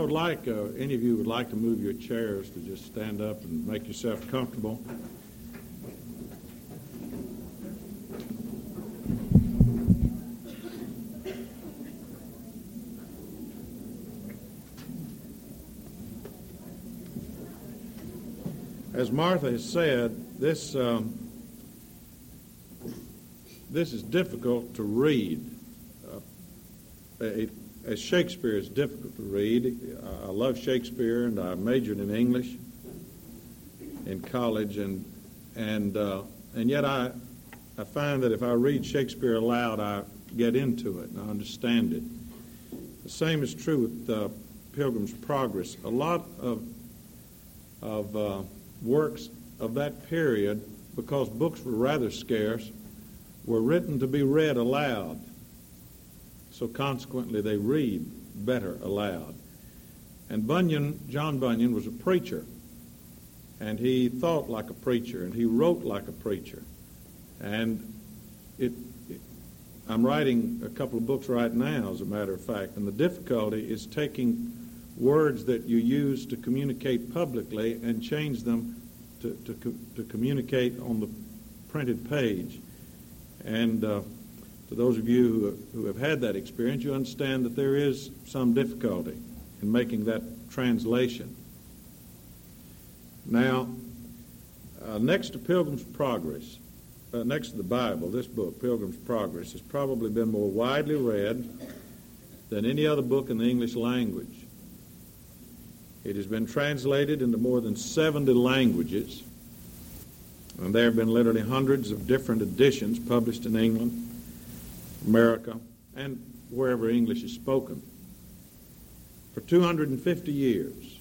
I would like, uh, any of you would like to move your chairs to just stand up and make yourself comfortable. As Martha has said, this, um, this is difficult to read. Uh, it, as Shakespeare is difficult to read. I love Shakespeare, and I majored in English in college, and and uh, and yet I I find that if I read Shakespeare aloud, I get into it and I understand it. The same is true with uh, Pilgrim's Progress. A lot of of uh, works of that period, because books were rather scarce, were written to be read aloud so consequently they read better aloud. And Bunyan, John Bunyan, was a preacher, and he thought like a preacher, and he wrote like a preacher. And it, it, I'm writing a couple of books right now, as a matter of fact, and the difficulty is taking words that you use to communicate publicly and change them to, to, to communicate on the printed page. And uh, to those of you who, who have had that experience, you understand that there is some difficulty in making that translation. Now, uh, next to Pilgrim's Progress, uh, next to the Bible, this book, Pilgrim's Progress, has probably been more widely read than any other book in the English language. It has been translated into more than 70 languages, and there have been literally hundreds of different editions published in England America, and wherever English is spoken. For 250 years,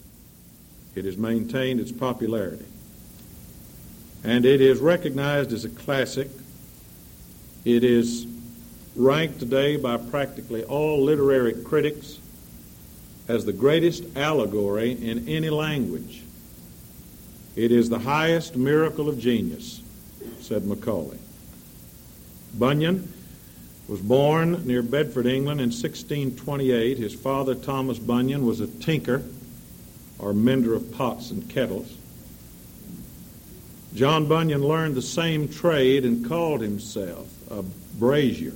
it has maintained its popularity. And it is recognized as a classic. It is ranked today by practically all literary critics as the greatest allegory in any language. It is the highest miracle of genius, said Macaulay. Bunyan was born near Bedford, England in 1628. His father, Thomas Bunyan, was a tinker or mender of pots and kettles. John Bunyan learned the same trade and called himself a brazier.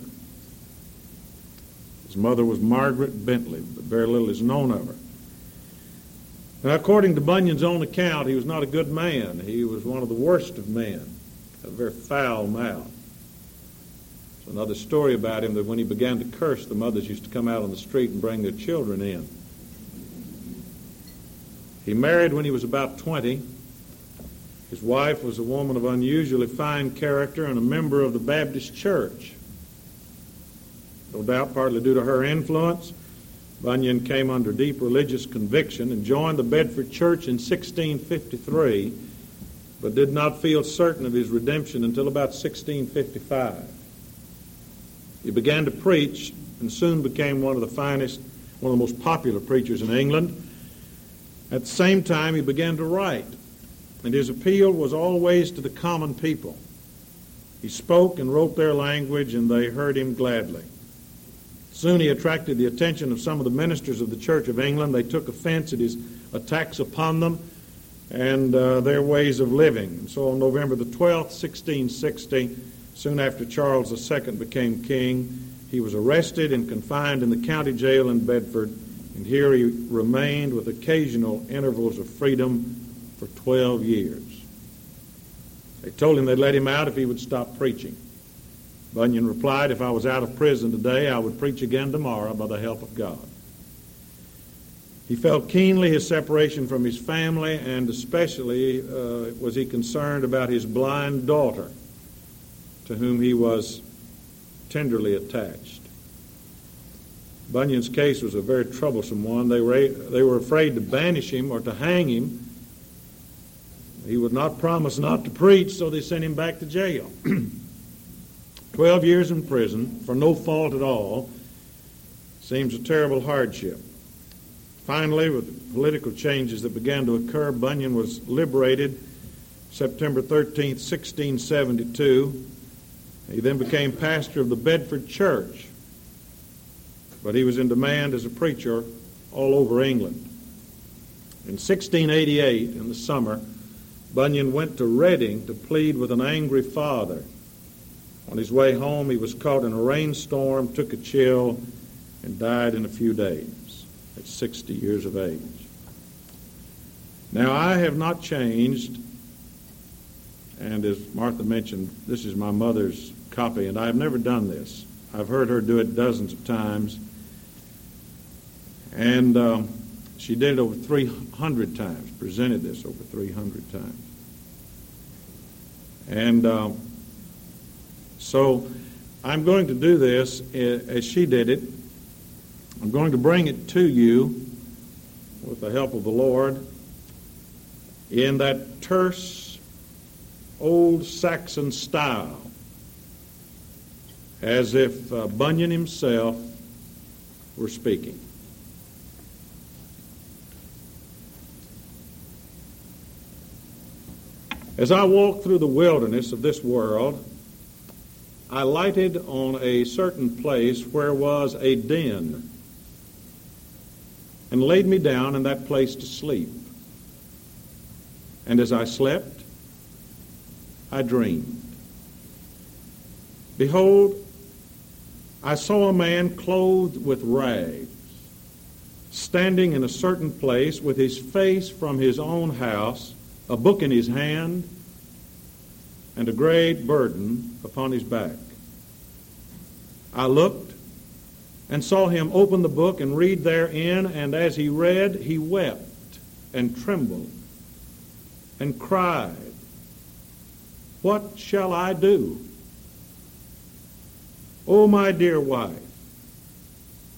His mother was Margaret Bentley, but very little is known of her. Now, according to Bunyan's own account, he was not a good man. He was one of the worst of men, a very foul mouth. There's another story about him that when he began to curse, the mothers used to come out on the street and bring their children in. He married when he was about 20. His wife was a woman of unusually fine character and a member of the Baptist church. No doubt, partly due to her influence, Bunyan came under deep religious conviction and joined the Bedford Church in 1653, but did not feel certain of his redemption until about 1655. He began to preach and soon became one of the finest, one of the most popular preachers in England. At the same time, he began to write, and his appeal was always to the common people. He spoke and wrote their language, and they heard him gladly. Soon he attracted the attention of some of the ministers of the Church of England. They took offense at his attacks upon them and uh, their ways of living. And so on November the 12th, 1660, Soon after Charles II became king, he was arrested and confined in the county jail in Bedford, and here he remained with occasional intervals of freedom for 12 years. They told him they'd let him out if he would stop preaching. Bunyan replied, If I was out of prison today, I would preach again tomorrow by the help of God. He felt keenly his separation from his family, and especially uh, was he concerned about his blind daughter to whom he was tenderly attached. Bunyan's case was a very troublesome one. They were, they were afraid to banish him or to hang him. He would not promise not to preach, so they sent him back to jail. Twelve years in prison for no fault at all seems a terrible hardship. Finally, with political changes that began to occur, Bunyan was liberated September 13, 1672 he then became pastor of the Bedford Church, but he was in demand as a preacher all over England. In 1688, in the summer, Bunyan went to Reading to plead with an angry father. On his way home, he was caught in a rainstorm, took a chill, and died in a few days at 60 years of age. Now, I have not changed, and as Martha mentioned, this is my mother's copy, and I have never done this. I've heard her do it dozens of times, and um, she did it over 300 times, presented this over 300 times. And um, so I'm going to do this as she did it. I'm going to bring it to you with the help of the Lord in that terse, old Saxon style, as if uh, Bunyan himself were speaking. As I walked through the wilderness of this world, I lighted on a certain place where was a den and laid me down in that place to sleep. And as I slept, I dreamed. Behold, I saw a man clothed with rags, standing in a certain place with his face from his own house a book in his hand, and a great burden upon his back. I looked and saw him open the book and read therein, and as he read, he wept and trembled and cried, What shall I do? O my dear wife,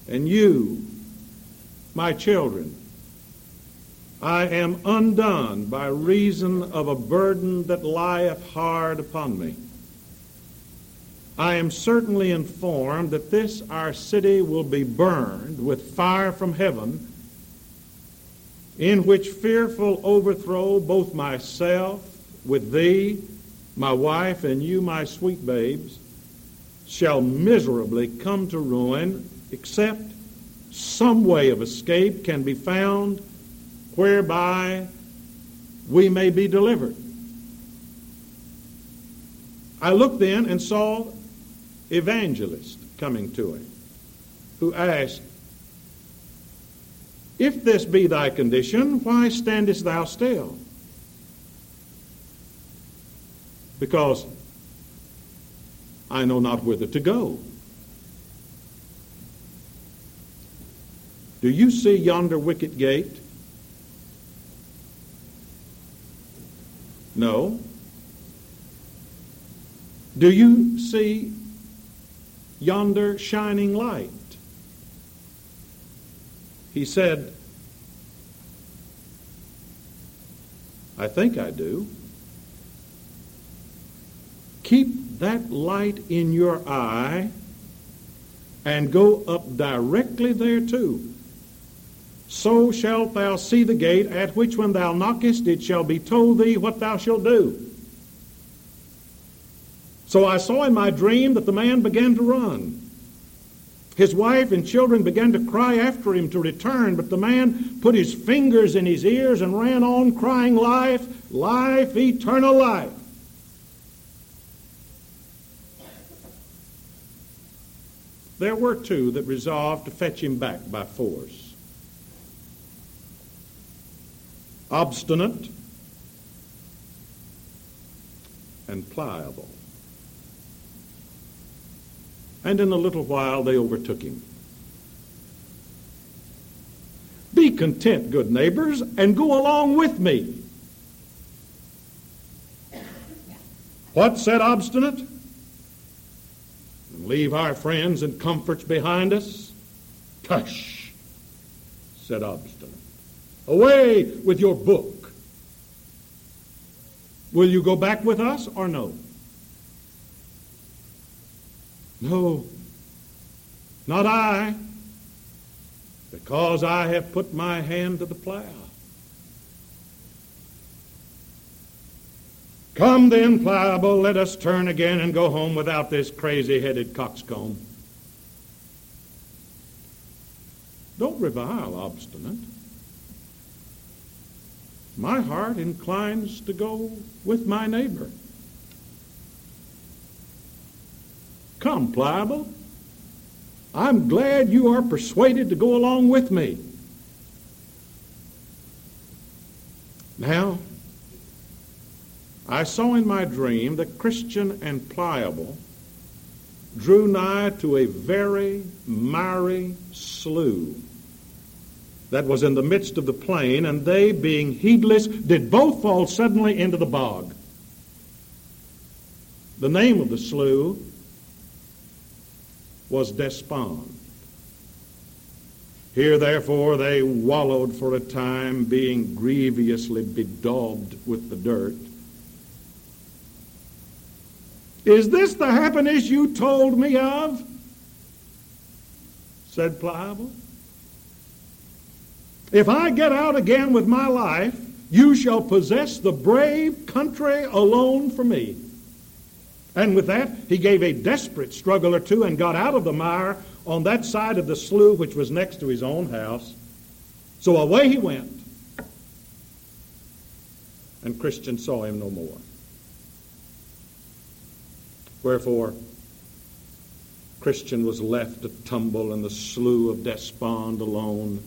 and you, my children, I am undone by reason of a burden that lieth hard upon me. I am certainly informed that this our city will be burned with fire from heaven, in which fearful overthrow both myself with thee, my wife, and you, my sweet babes, shall miserably come to ruin, except some way of escape can be found whereby we may be delivered. I looked then and saw evangelist coming to him, who asked, If this be thy condition, why standest thou still? Because I know not whither to go. Do you see yonder wicket gate? No. Do you see yonder shining light? He said, I think I do. Keep that light in your eye and go up directly thereto so shalt thou see the gate, at which when thou knockest it shall be told thee what thou shalt do. So I saw in my dream that the man began to run. His wife and children began to cry after him to return, but the man put his fingers in his ears and ran on, crying, Life, life, eternal life. There were two that resolved to fetch him back by force. obstinate, and pliable. And in a little while they overtook him. Be content, good neighbors, and go along with me. What said obstinate? Leave our friends and comforts behind us? Tush, said obstinate. Away with your book. Will you go back with us or no? No, not I, because I have put my hand to the plow. Come then, pliable, let us turn again and go home without this crazy headed coxcomb. Don't revile obstinate. my heart inclines to go with my neighbor. Come, Pliable. I'm glad you are persuaded to go along with me. Now, I saw in my dream that Christian and Pliable drew nigh to a very miry slough that was in the midst of the plain, and they, being heedless, did both fall suddenly into the bog. The name of the slough was Despond. Here, therefore, they wallowed for a time, being grievously bedaubed with the dirt. Is this the happiness you told me of? said Pliable. If I get out again with my life, you shall possess the brave country alone for me. And with that, he gave a desperate struggle or two and got out of the mire on that side of the slough which was next to his own house. So away he went. And Christian saw him no more. Wherefore, Christian was left to tumble in the slough of despond alone.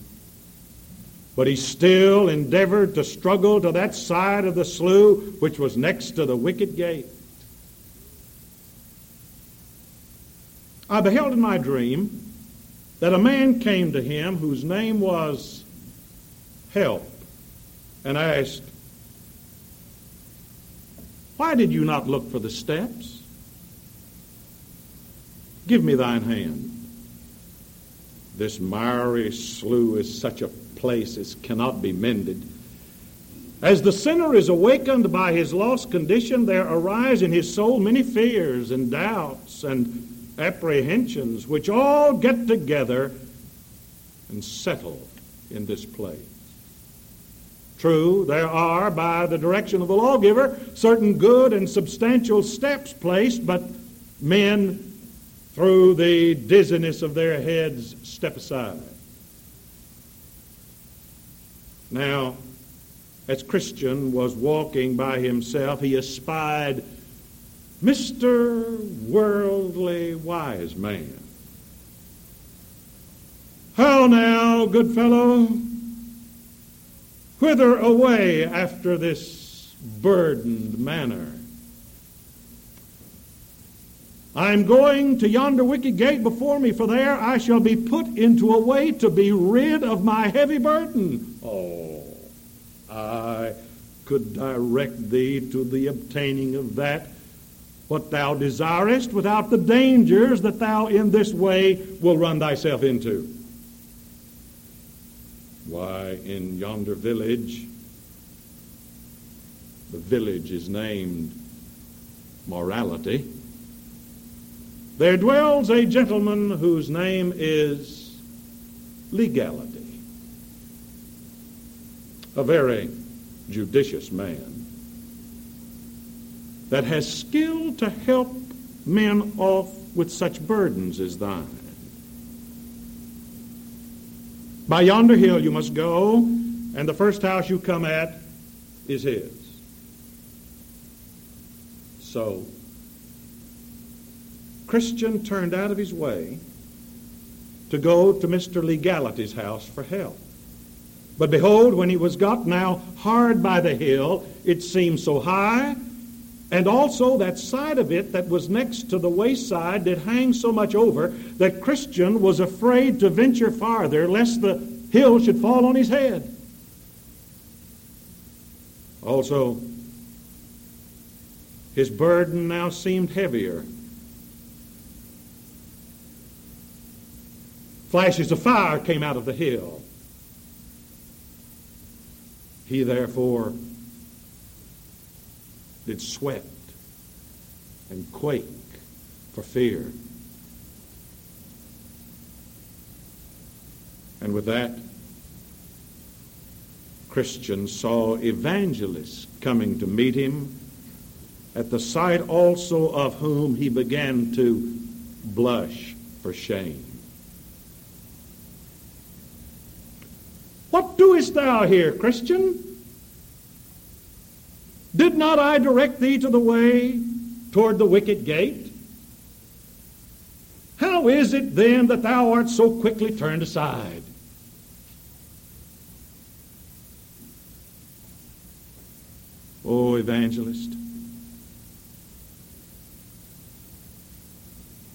But he still endeavored to struggle to that side of the slough which was next to the wicket gate. I beheld in my dream that a man came to him whose name was Help, and asked, Why did you not look for the steps? Give me thine hand. This miry slough is such a place as cannot be mended. As the sinner is awakened by his lost condition, there arise in his soul many fears and doubts and apprehensions, which all get together and settle in this place. True, there are, by the direction of the lawgiver, certain good and substantial steps placed, but men through the dizziness of their heads, step aside. Now, as Christian was walking by himself, he espied Mr. Worldly Wise Man. How now, good fellow? Whither away after this burdened manner? I am going to yonder wicket gate before me, for there I shall be put into a way to be rid of my heavy burden. Oh, I could direct thee to the obtaining of that what thou desirest without the dangers that thou in this way will run thyself into. Why, in yonder village, the village is named Morality there dwells a gentleman whose name is legality. A very judicious man that has skill to help men off with such burdens as thine. By yonder hill you must go, and the first house you come at is his. So Christian turned out of his way to go to Mr. Legality's house for help. But behold, when he was got now hard by the hill, it seemed so high, and also that side of it that was next to the wayside did hang so much over that Christian was afraid to venture farther lest the hill should fall on his head. Also, his burden now seemed heavier Flashes of fire came out of the hill. He therefore did sweat and quake for fear. And with that, Christian saw evangelists coming to meet him, at the sight also of whom he began to blush for shame. What doest thou here, Christian? Did not I direct thee to the way toward the wicket gate? How is it then that thou art so quickly turned aside? Oh, evangelist,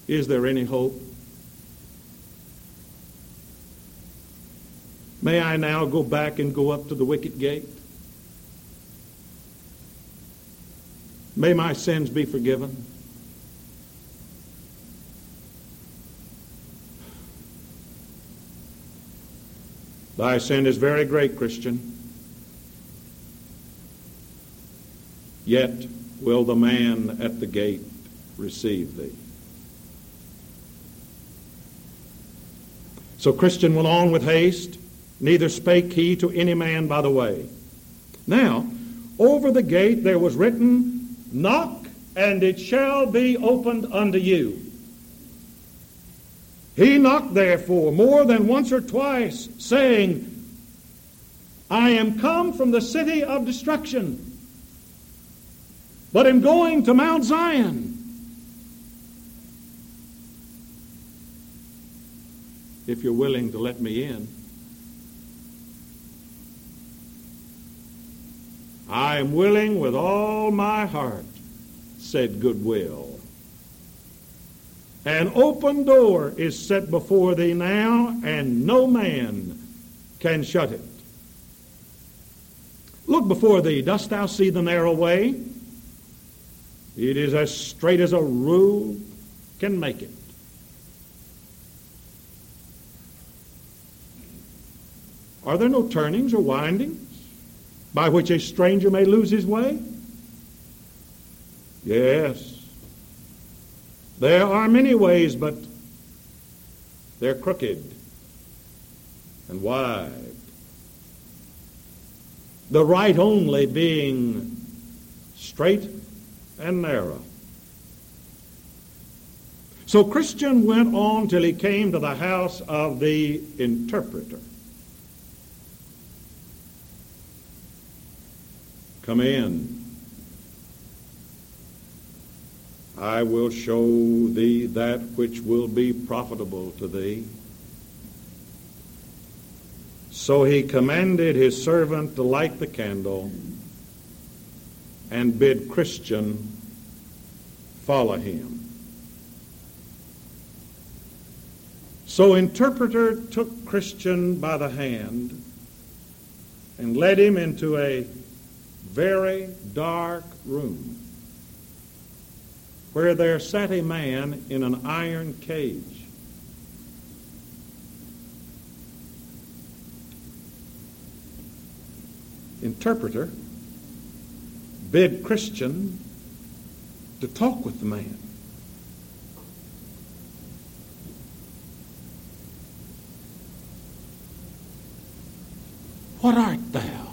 is there any hope? May I now go back and go up to the wicket gate? May my sins be forgiven. Thy sin is very great, Christian. Yet will the man at the gate receive thee. So Christian went on with haste, neither spake he to any man by the way. Now, over the gate there was written, Knock, and it shall be opened unto you. He knocked, therefore, more than once or twice, saying, I am come from the city of destruction, but am going to Mount Zion. If you're willing to let me in, I am willing with all my heart, said Goodwill. An open door is set before thee now, and no man can shut it. Look before thee. Dost thou see the narrow way? It is as straight as a rule can make it. Are there no turnings or windings? By which a stranger may lose his way? Yes. There are many ways, but they're crooked and wide. The right only being straight and narrow. So Christian went on till he came to the house of the interpreter. Come in. I will show thee that which will be profitable to thee. So he commanded his servant to light the candle and bid Christian follow him. So interpreter took Christian by the hand and led him into a very dark room where there sat a man in an iron cage. Interpreter bid Christian to talk with the man. What art thou?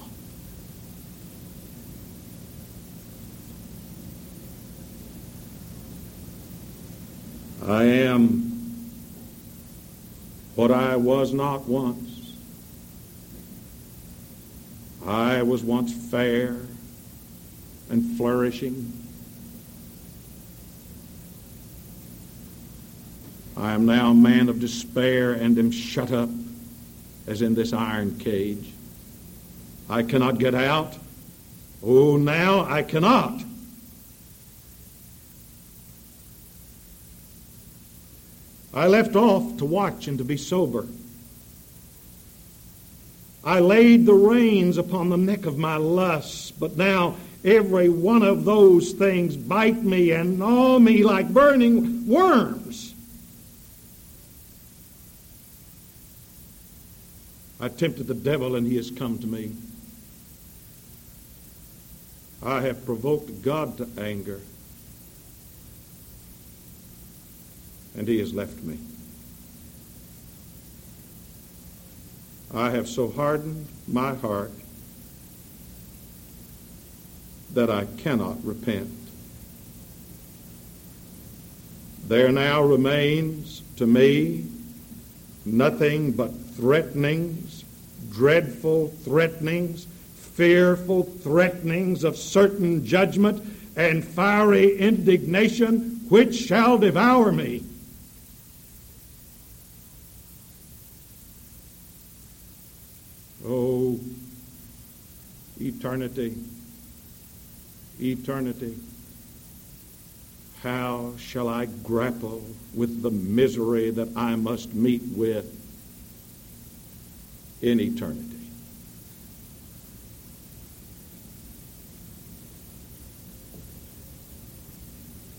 I am what I was not once. I was once fair and flourishing. I am now a man of despair and am shut up as in this iron cage. I cannot get out. Oh, now I cannot. I left off to watch and to be sober. I laid the reins upon the neck of my lusts, but now every one of those things bite me and gnaw me like burning worms. I tempted the devil and he has come to me. I have provoked God to anger. And he has left me. I have so hardened my heart that I cannot repent. There now remains to me nothing but threatenings, dreadful threatenings, fearful threatenings of certain judgment and fiery indignation which shall devour me. Oh, eternity, eternity. How shall I grapple with the misery that I must meet with in eternity?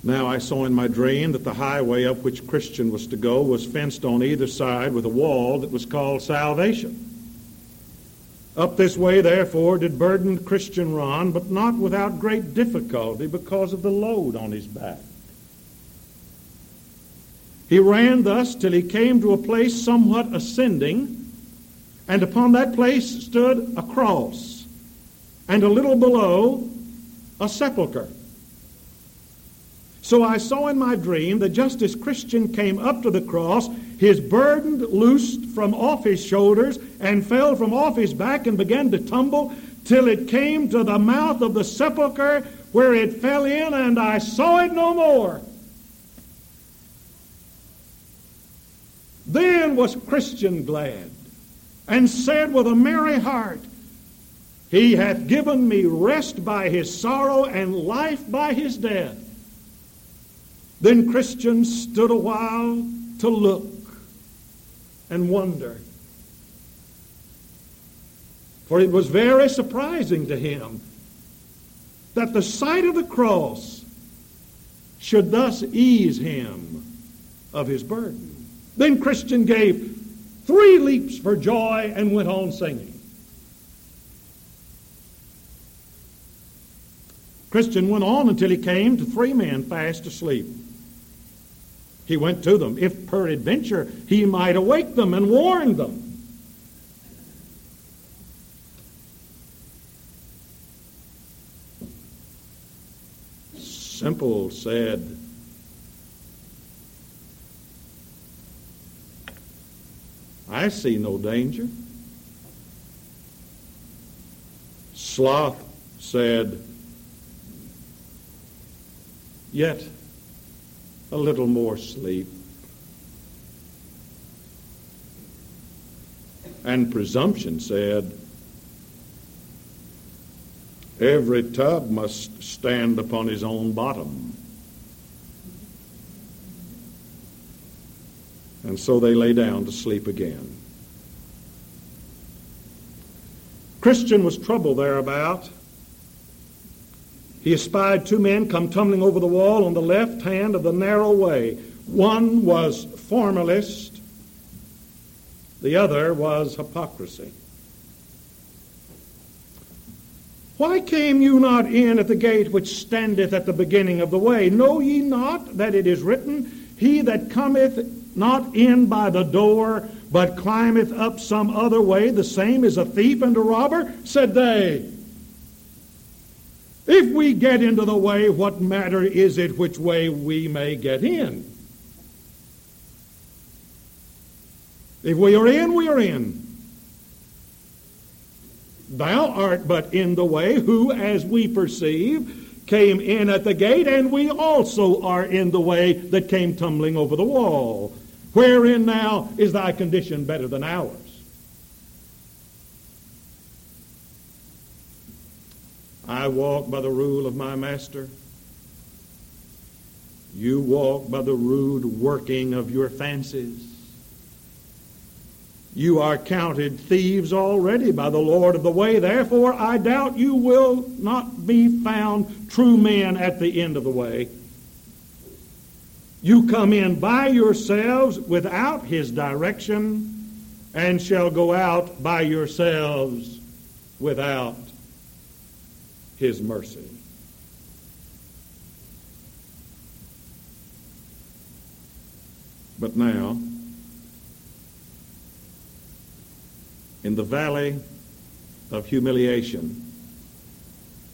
Now I saw in my dream that the highway up which Christian was to go was fenced on either side with a wall that was called salvation. Up this way, therefore, did burdened Christian run, but not without great difficulty because of the load on his back. He ran thus till he came to a place somewhat ascending, and upon that place stood a cross, and a little below a sepulchre. So I saw in my dream that just as Christian came up to the cross, his burden loosed from off his shoulders and fell from off his back and began to tumble till it came to the mouth of the sepulchre where it fell in, and I saw it no more. Then was Christian glad, and said with a merry heart, He hath given me rest by his sorrow and life by his death. Then Christian stood a while to look and wonder. For it was very surprising to him that the sight of the cross should thus ease him of his burden. Then Christian gave three leaps for joy and went on singing. Christian went on until he came to three men fast asleep. He went to them, if peradventure he might awake them and warn them. Simple said, I see no danger. Sloth said, Yet a little more sleep. And presumption said, Every tub must stand upon his own bottom. And so they lay down to sleep again. Christian was troubled thereabout. He espied two men come tumbling over the wall on the left hand of the narrow way. One was formalist, the other was hypocrisy. Why came you not in at the gate which standeth at the beginning of the way? Know ye not that it is written, He that cometh not in by the door, but climbeth up some other way, the same is a thief and a robber? Said they. If we get into the way, what matter is it which way we may get in? If we are in, we are in. Thou art but in the way, who, as we perceive, came in at the gate, and we also are in the way that came tumbling over the wall. Wherein now is thy condition better than ours? I walk by the rule of my master. You walk by the rude working of your fancies. You are counted thieves already by the Lord of the way. Therefore, I doubt you will not be found true men at the end of the way. You come in by yourselves without his direction, and shall go out by yourselves without his mercy. But now, in the valley of humiliation,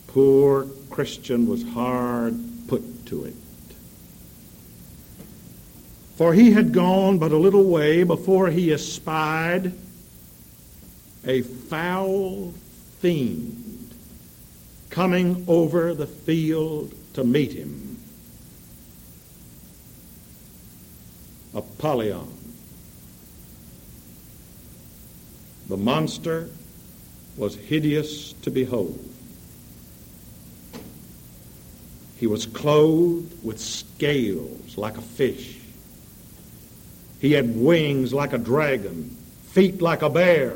poor Christian was hard put to it. For he had gone but a little way before he espied a foul fiend coming over the field to meet him. Apollyon. The monster was hideous to behold. He was clothed with scales like a fish. He had wings like a dragon, feet like a bear,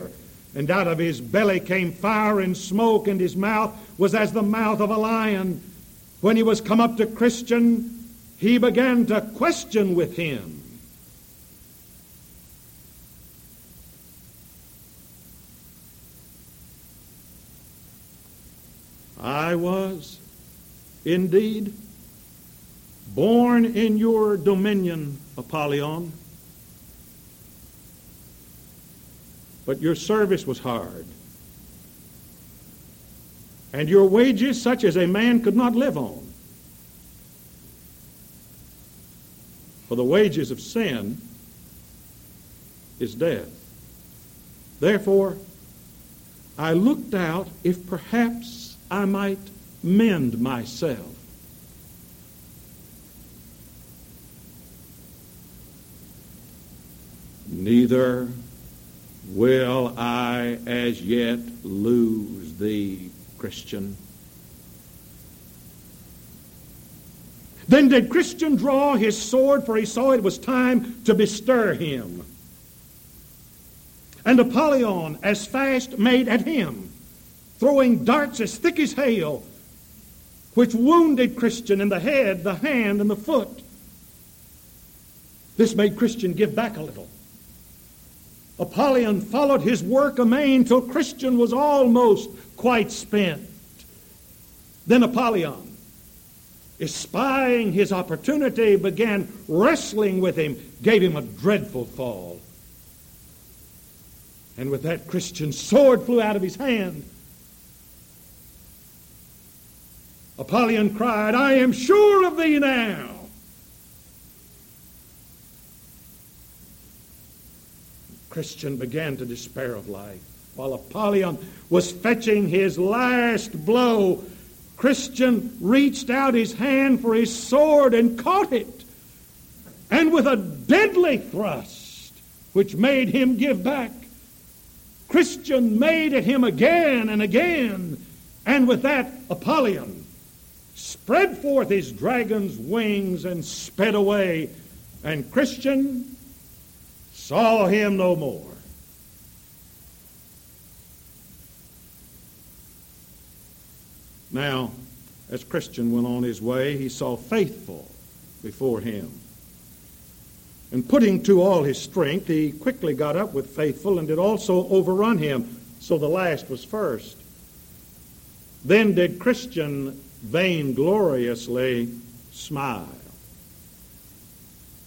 and out of his belly came fire and smoke, and his mouth was as the mouth of a lion. When he was come up to Christian, he began to question with him. I was indeed born in your dominion, Apollyon. But your service was hard, and your wages such as a man could not live on. For the wages of sin is death. Therefore, I looked out if perhaps I might mend myself. Neither will I as yet lose thee, Christian. Then did Christian draw his sword, for he saw it was time to bestir him. And Apollyon as fast made at him, throwing darts as thick as hail, which wounded Christian in the head, the hand, and the foot. This made Christian give back a little. Apollyon followed his work amain till Christian was almost quite spent. Then Apollyon, espying his opportunity, began wrestling with him, gave him a dreadful fall. And with that, Christian's sword flew out of his hand. Apollyon cried, I am sure of thee now. Christian began to despair of life. While Apollyon was fetching his last blow, Christian reached out his hand for his sword and caught it. And with a deadly thrust, which made him give back, Christian made at him again and again. And with that, Apollyon spread forth his dragon's wings and sped away. And Christian saw him no more. Now, as Christian went on his way, he saw faithful before him. And putting to all his strength, he quickly got up with faithful and did also overrun him. So the last was first. Then did Christian vaingloriously smile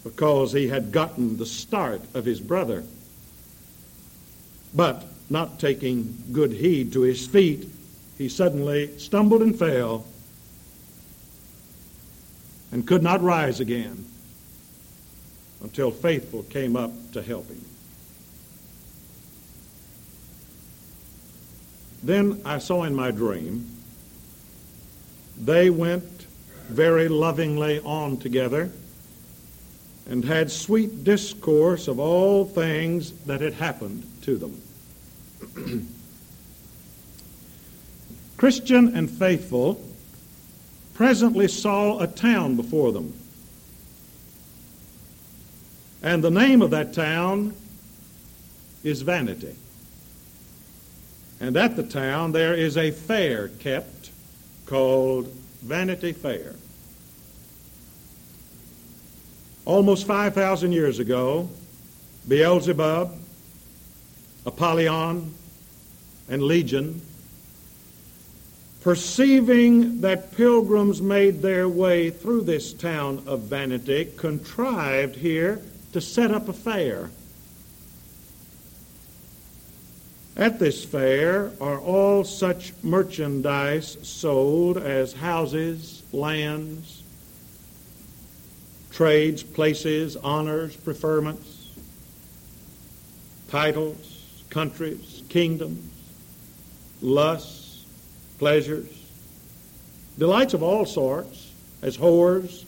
because he had gotten the start of his brother. But not taking good heed to his feet, he suddenly stumbled and fell and could not rise again until Faithful came up to help him. Then I saw in my dream they went very lovingly on together and had sweet discourse of all things that had happened to them. Christian and faithful presently saw a town before them. And the name of that town is Vanity. And at the town there is a fair kept called Vanity Fair. Almost 5,000 years ago, Beelzebub, Apollyon, and Legion, perceiving that pilgrims made their way through this town of vanity, contrived here to set up a fair. At this fair are all such merchandise sold as houses, lands, trades, places, honors, preferments, titles, countries, kingdoms, lusts, pleasures, delights of all sorts, as whores,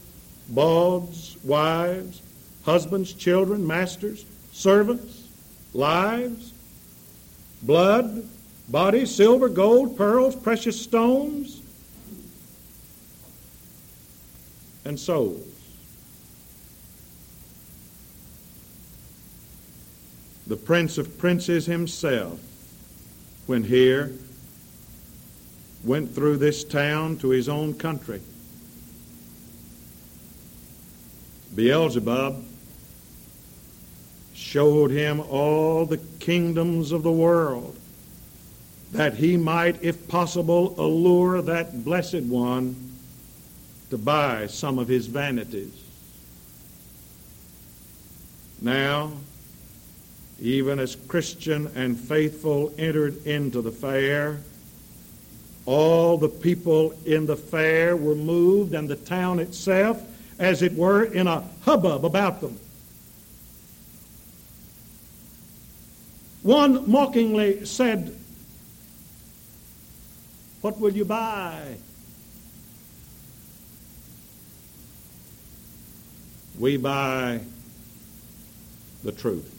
bawds, wives, husbands, children, masters, servants, lives, blood, body, silver, gold, pearls, precious stones, and souls. The Prince of Princes himself, when here, went through this town to his own country. Beelzebub showed him all the kingdoms of the world, that he might, if possible, allure that blessed one to buy some of his vanities. Now, even as Christian and faithful entered into the fair, all the people in the fair were moved, and the town itself, as it were, in a hubbub about them. One mockingly said, What will you buy? We buy the truth.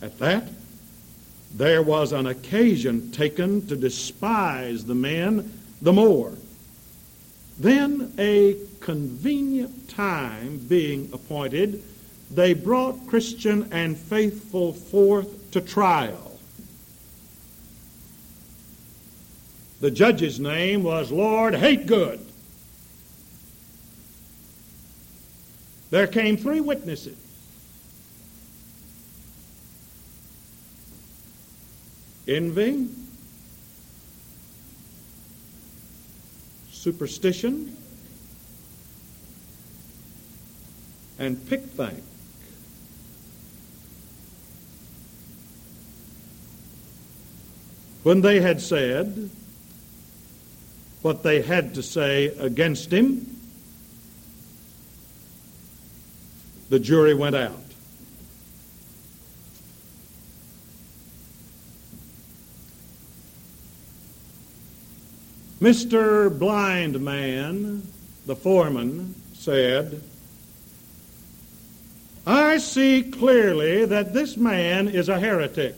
At that, there was an occasion taken to despise the men the more. Then, a convenient time being appointed, they brought Christian and faithful forth to trial. The judge's name was Lord Hategood. There came three witnesses. Envy, superstition, and pickthank. When they had said what they had to say against him, the jury went out. Mr. Blind Man, the foreman, said, I see clearly that this man is a heretic.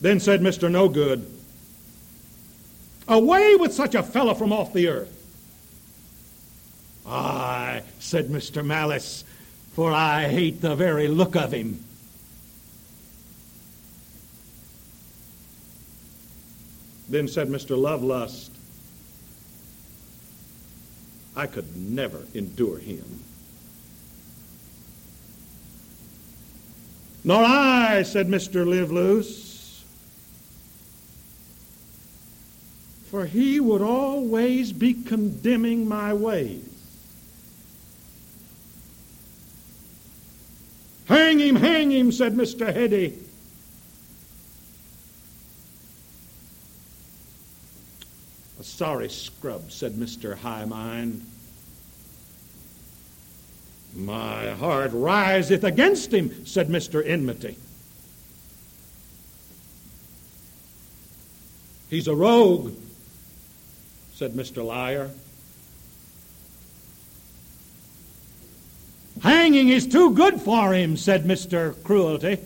Then said Mr. No Good, Away with such a fellow from off the earth. Aye, said Mr. Malice, for I hate the very look of him. Then said Mr. Lovelust, I could never endure him. Nor I, said Mr. Live Loose, for he would always be condemning my ways. Hang him, hang him, said Mr. Heady. Sorry scrub, said Mr. High Mind. My heart riseth against him, said Mr. Enmity. He's a rogue, said Mr. Liar. Hanging is too good for him, said Mr. Cruelty.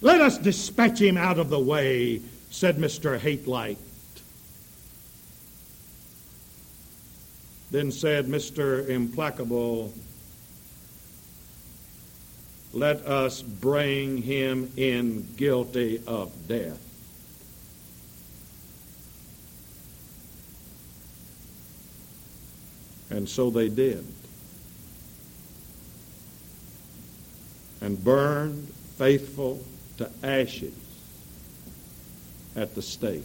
Let us dispatch him out of the way, said Mr. Hatelight. Then said Mr. Implacable, Let us bring him in guilty of death. And so they did. And burned faithful to ashes at the stake.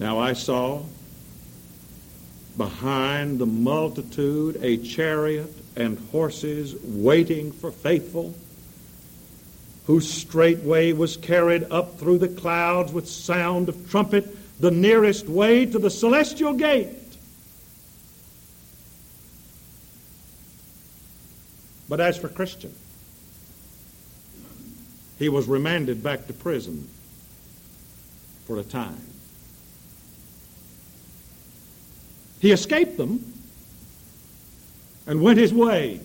Now I saw behind the multitude a chariot and horses waiting for faithful who straightway was carried up through the clouds with sound of trumpet, the nearest way to the celestial gate. But as for Christian, he was remanded back to prison for a time. He escaped them and went his way.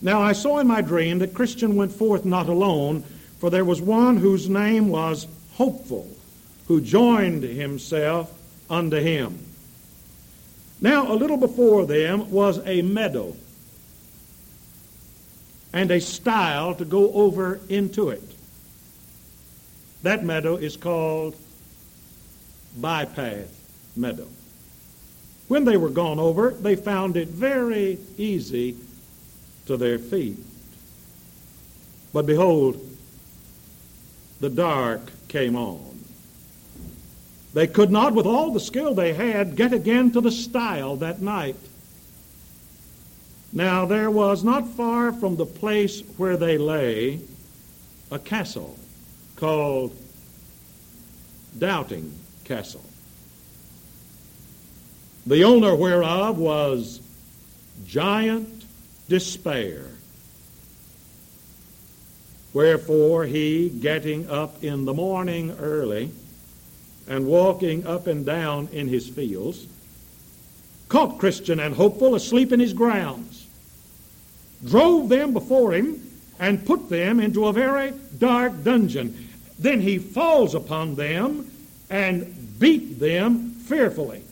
Now I saw in my dream that Christian went forth not alone, for there was one whose name was Hopeful, who joined himself unto him. Now, a little before them was a meadow and a stile to go over into it. That meadow is called Bypath Meadow. When they were gone over, they found it very easy to their feet. But behold, the dark came on. They could not, with all the skill they had, get again to the stile that night. Now there was not far from the place where they lay a castle called Doubting Castle, the owner whereof was Giant Despair. Wherefore he, getting up in the morning early, and walking up and down in his fields, caught Christian and Hopeful asleep in his grounds, drove them before him, and put them into a very dark dungeon. Then he falls upon them and beat them fearfully,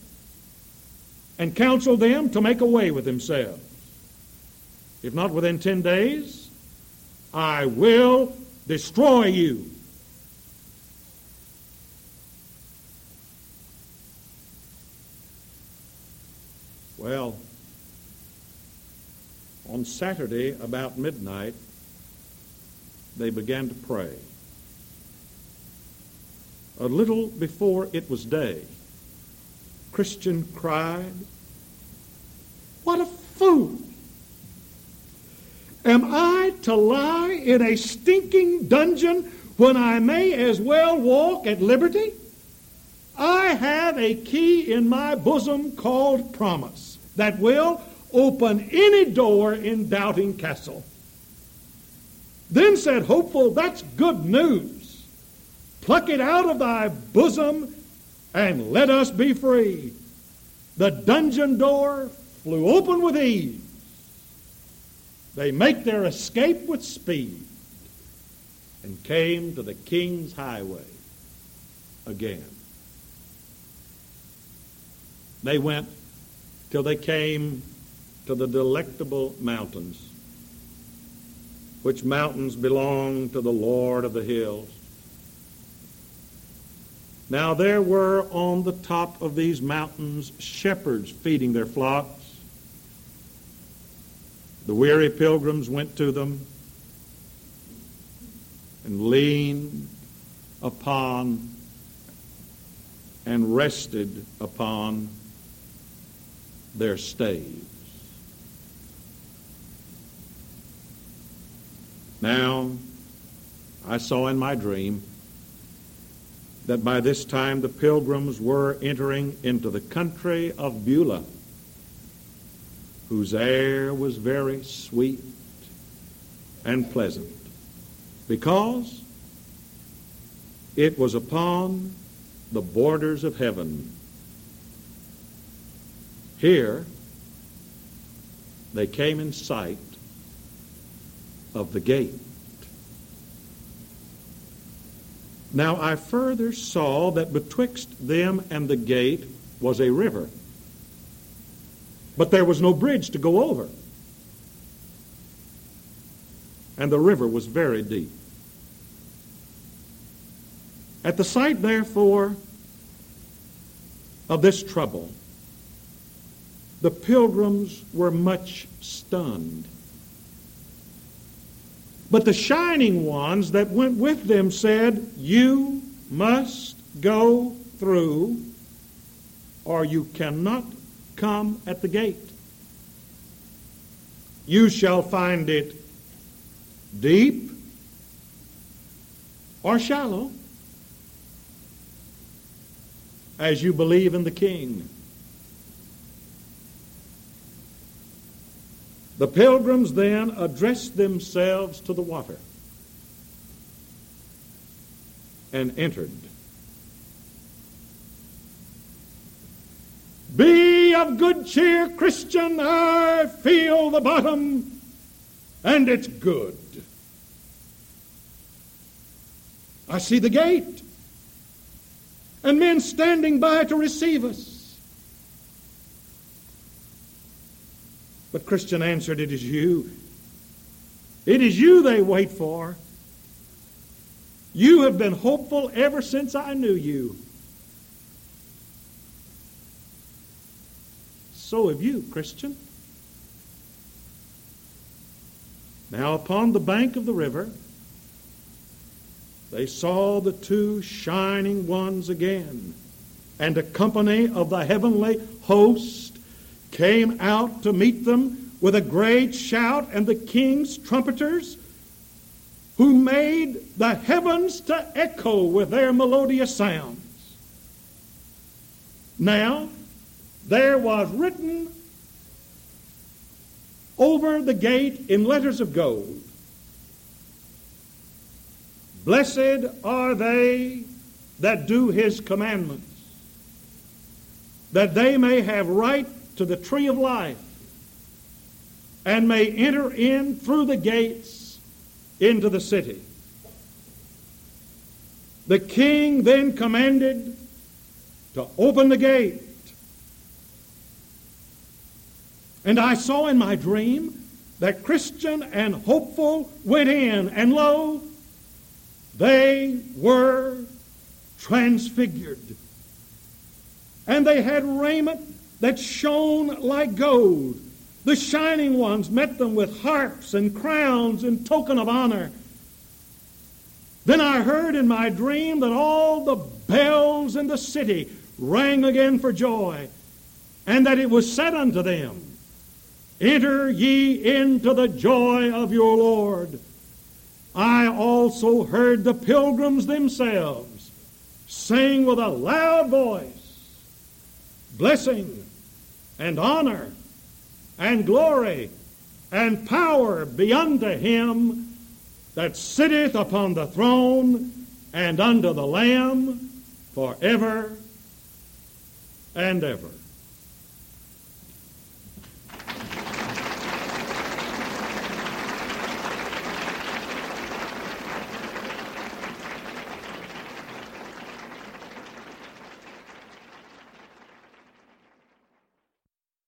and counseled them to make away with themselves. If not within ten days, I will destroy you. Well, on Saturday about midnight, they began to pray. A little before it was day, Christian cried, What a fool! Am I to lie in a stinking dungeon when I may as well walk at liberty? I have a key in my bosom called promise that will open any door in Doubting Castle. Then said Hopeful, That's good news. Pluck it out of thy bosom and let us be free. The dungeon door flew open with ease. They make their escape with speed and came to the king's highway again. They went till they came to the delectable mountains, which mountains belong to the Lord of the hills. Now there were on the top of these mountains shepherds feeding their flocks. The weary pilgrims went to them and leaned upon and rested upon their staves. Now, I saw in my dream that by this time the pilgrims were entering into the country of Beulah, whose air was very sweet and pleasant, because it was upon the borders of heaven here, they came in sight of the gate. Now I further saw that betwixt them and the gate was a river, but there was no bridge to go over. And the river was very deep. At the sight, therefore, of this trouble, the pilgrims were much stunned. But the shining ones that went with them said, You must go through, or you cannot come at the gate. You shall find it deep or shallow, as you believe in the King. The pilgrims then addressed themselves to the water and entered. Be of good cheer, Christian, I feel the bottom, and it's good. I see the gate, and men standing by to receive us. But Christian answered, It is you. It is you they wait for. You have been hopeful ever since I knew you. So have you, Christian. Now, upon the bank of the river, they saw the two shining ones again, and a company of the heavenly host came out to meet them with a great shout, and the king's trumpeters, who made the heavens to echo with their melodious sounds. Now, there was written over the gate in letters of gold Blessed are they that do his commandments, that they may have right to the tree of life and may enter in through the gates into the city. The king then commanded to open the gate. And I saw in my dream that Christian and hopeful went in, and lo, they were transfigured. And they had raiment that shone like gold. The shining ones met them with harps and crowns in token of honor. Then I heard in my dream that all the bells in the city rang again for joy, and that it was said unto them, Enter ye into the joy of your Lord. I also heard the pilgrims themselves sing with a loud voice, Blessing and honor and glory and power be unto him that sitteth upon the throne and unto the Lamb forever and ever.